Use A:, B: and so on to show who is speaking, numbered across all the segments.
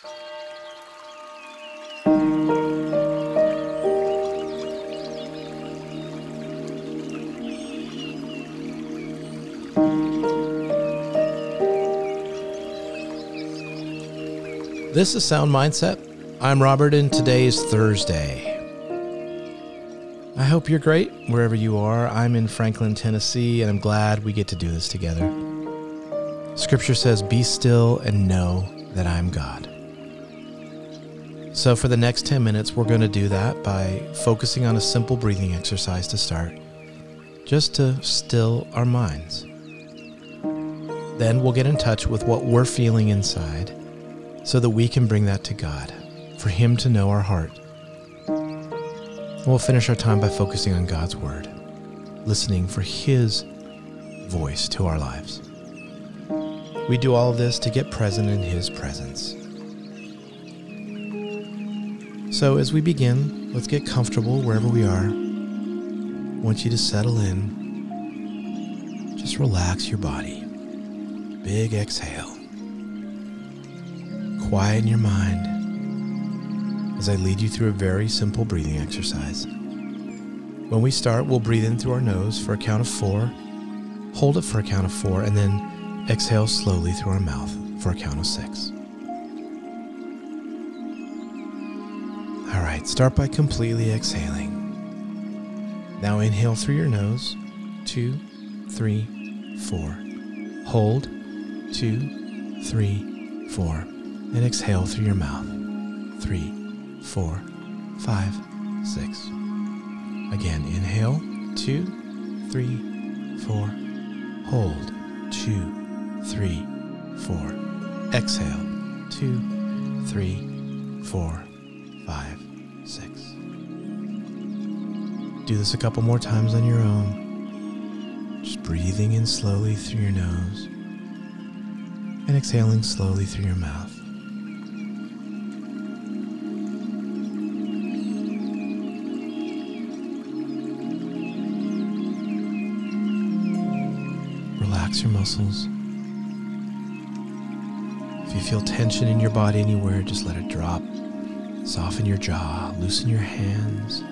A: This is Sound Mindset. I'm Robert, and today is Thursday. I hope you're great wherever you are. I'm in Franklin, Tennessee, and I'm glad we get to do this together. Scripture says, Be still and know that I'm God. So, for the next 10 minutes, we're going to do that by focusing on a simple breathing exercise to start, just to still our minds. Then we'll get in touch with what we're feeling inside so that we can bring that to God, for Him to know our heart. And we'll finish our time by focusing on God's Word, listening for His voice to our lives. We do all of this to get present in His presence. So, as we begin, let's get comfortable wherever we are. I want you to settle in. Just relax your body. Big exhale quieten your mind as I lead you through a very simple breathing exercise. When we start, we'll breathe in through our nose for a count of four, hold it for a count of four, and then exhale slowly through our mouth for a count of six. Right, start by completely exhaling. Now inhale through your nose, two, three, four. Hold, two, three, four and exhale through your mouth. Three, four, five, six. Again, inhale, two, three, four. Hold, two, three, four. Exhale, two, three, four, five, Do this a couple more times on your own. Just breathing in slowly through your nose and exhaling slowly through your mouth. relax your muscles. If you feel tension in your body anywhere, just let it drop. Soften your jaw, loosen your hands.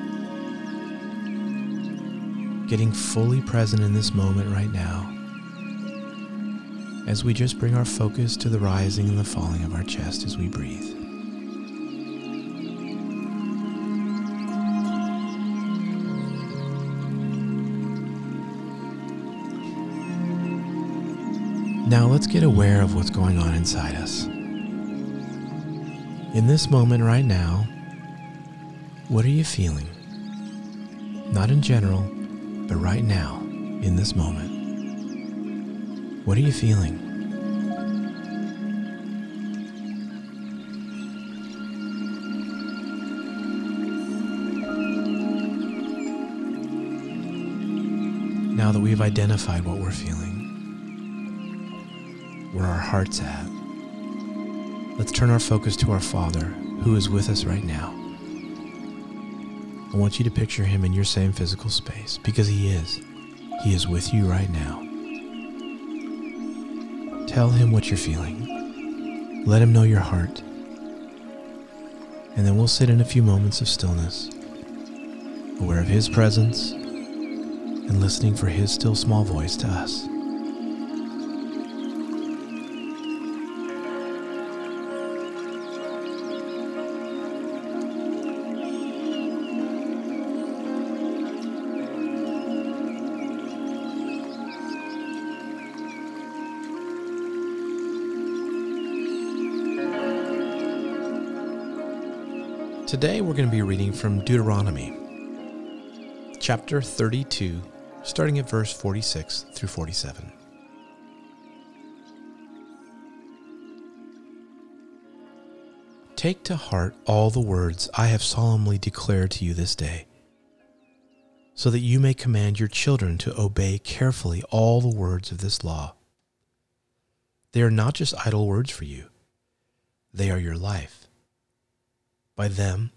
A: Getting fully present in this moment right now as we just bring our focus to the rising and the falling of our chest as we breathe. Now let's get aware of what's going on inside us. In this moment right now, what are you feeling? Not in general, but right now, in this moment. What are you feeling? Now that we've identified what we're feeling, where our heart's at. Let's turn our focus to our Father who is with us right now. I want you to picture him in your same physical space because he is. He is with you right now. Tell him what you're feeling. Let him know your heart. And then we'll sit in a few moments of stillness, aware of his presence and listening for his still small voice to us. Today we're going to be reading from Deuteronomy, chapter 32, starting at verse 46 through 47. Take to heart all the words I have solemnly declared to you this day, so that you may command your children to obey carefully all the words of this law. They are not just idle words for you, they are your life by them,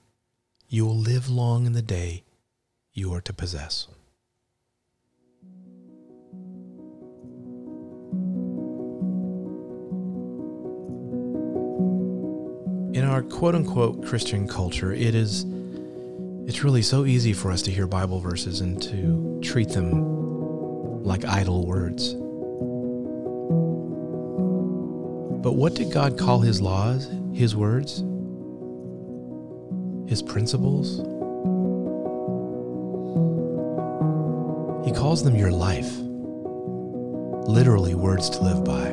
A: you will live long in the day you are to possess. In our quote unquote Christian culture, it is it's really so easy for us to hear Bible verses and to treat them like idle words. But what did God call his laws, his words, his principles? He calls them your life, literally, words to live by.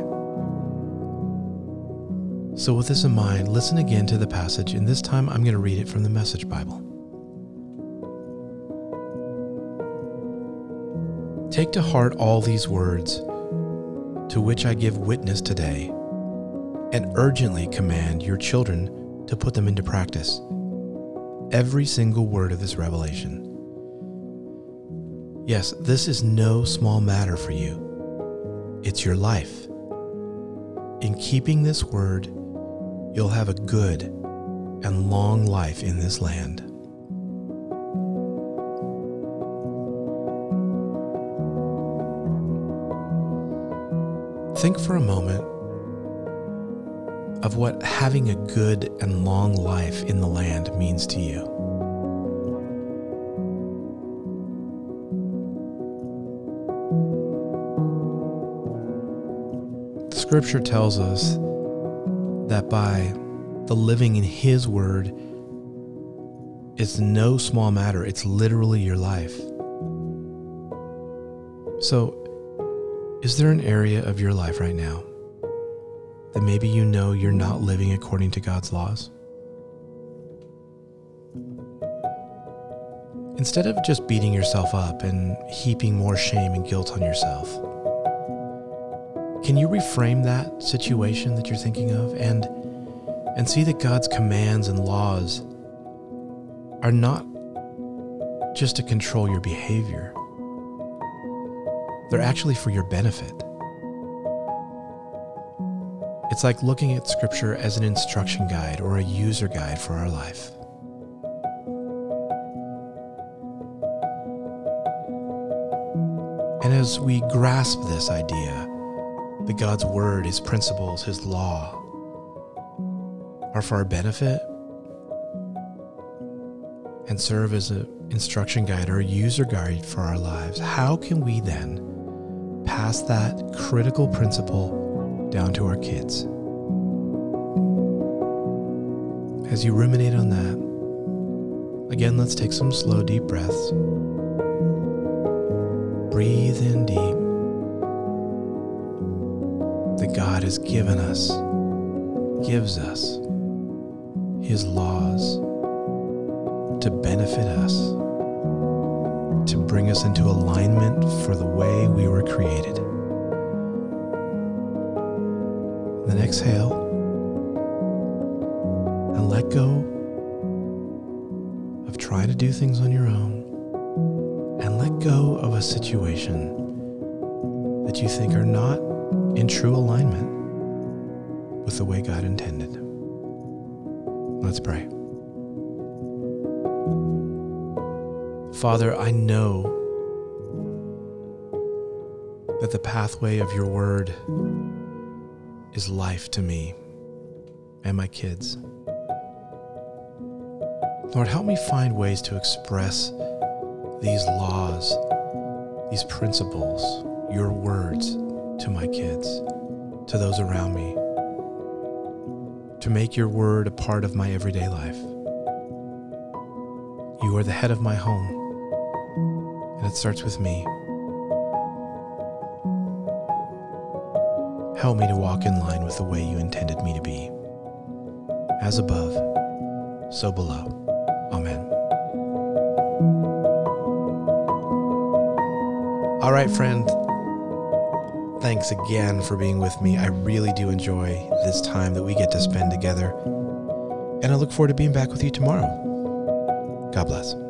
A: So, with this in mind, listen again to the passage, and this time I'm going to read it from the Message Bible. Take to heart all these words to which I give witness today, and urgently command your children to put them into practice. Every single word of this revelation. Yes, this is no small matter for you. It's your life. In keeping this word, you'll have a good and long life in this land. Think for a moment of what having a good and long life in the land means to you. The scripture tells us that by the living in His Word, it's no small matter. It's literally your life. So, is there an area of your life right now that maybe you know you're not living according to God's laws? Instead of just beating yourself up and heaping more shame and guilt on yourself, can you reframe that situation that you're thinking of and and see that God's commands and laws are not just to control your behavior, they're actually for your benefit. It's like looking at Scripture as an instruction guide or a user guide for our life. And as we grasp this idea that God's Word, His principles, His law are for our benefit and serve as an instruction guide or a user guide for our lives, how can we then pass that critical principle down to our kids. As you ruminate on that, again, let's take some slow, deep breaths. Breathe in deep. That God has given us, gives us His laws to benefit us to bring us into alignment for the way we were created. Exhale and let go of trying to do things on your own and let go of a situation that you think are not in true alignment with the way God intended. Let's pray. Father, I know that the pathway of your word is life to me and my kids. Lord, help me find ways to express these laws, these principles, your words to my kids, to those around me, to make your word a part of my everyday life. You are the head of my home and it starts with me. Help me to walk in line with the way you intended me to be. As above, so below. Amen. All right, friend. Thanks again for being with me. I really do enjoy this time that we get to spend together. And I look forward to being back with you tomorrow. God bless.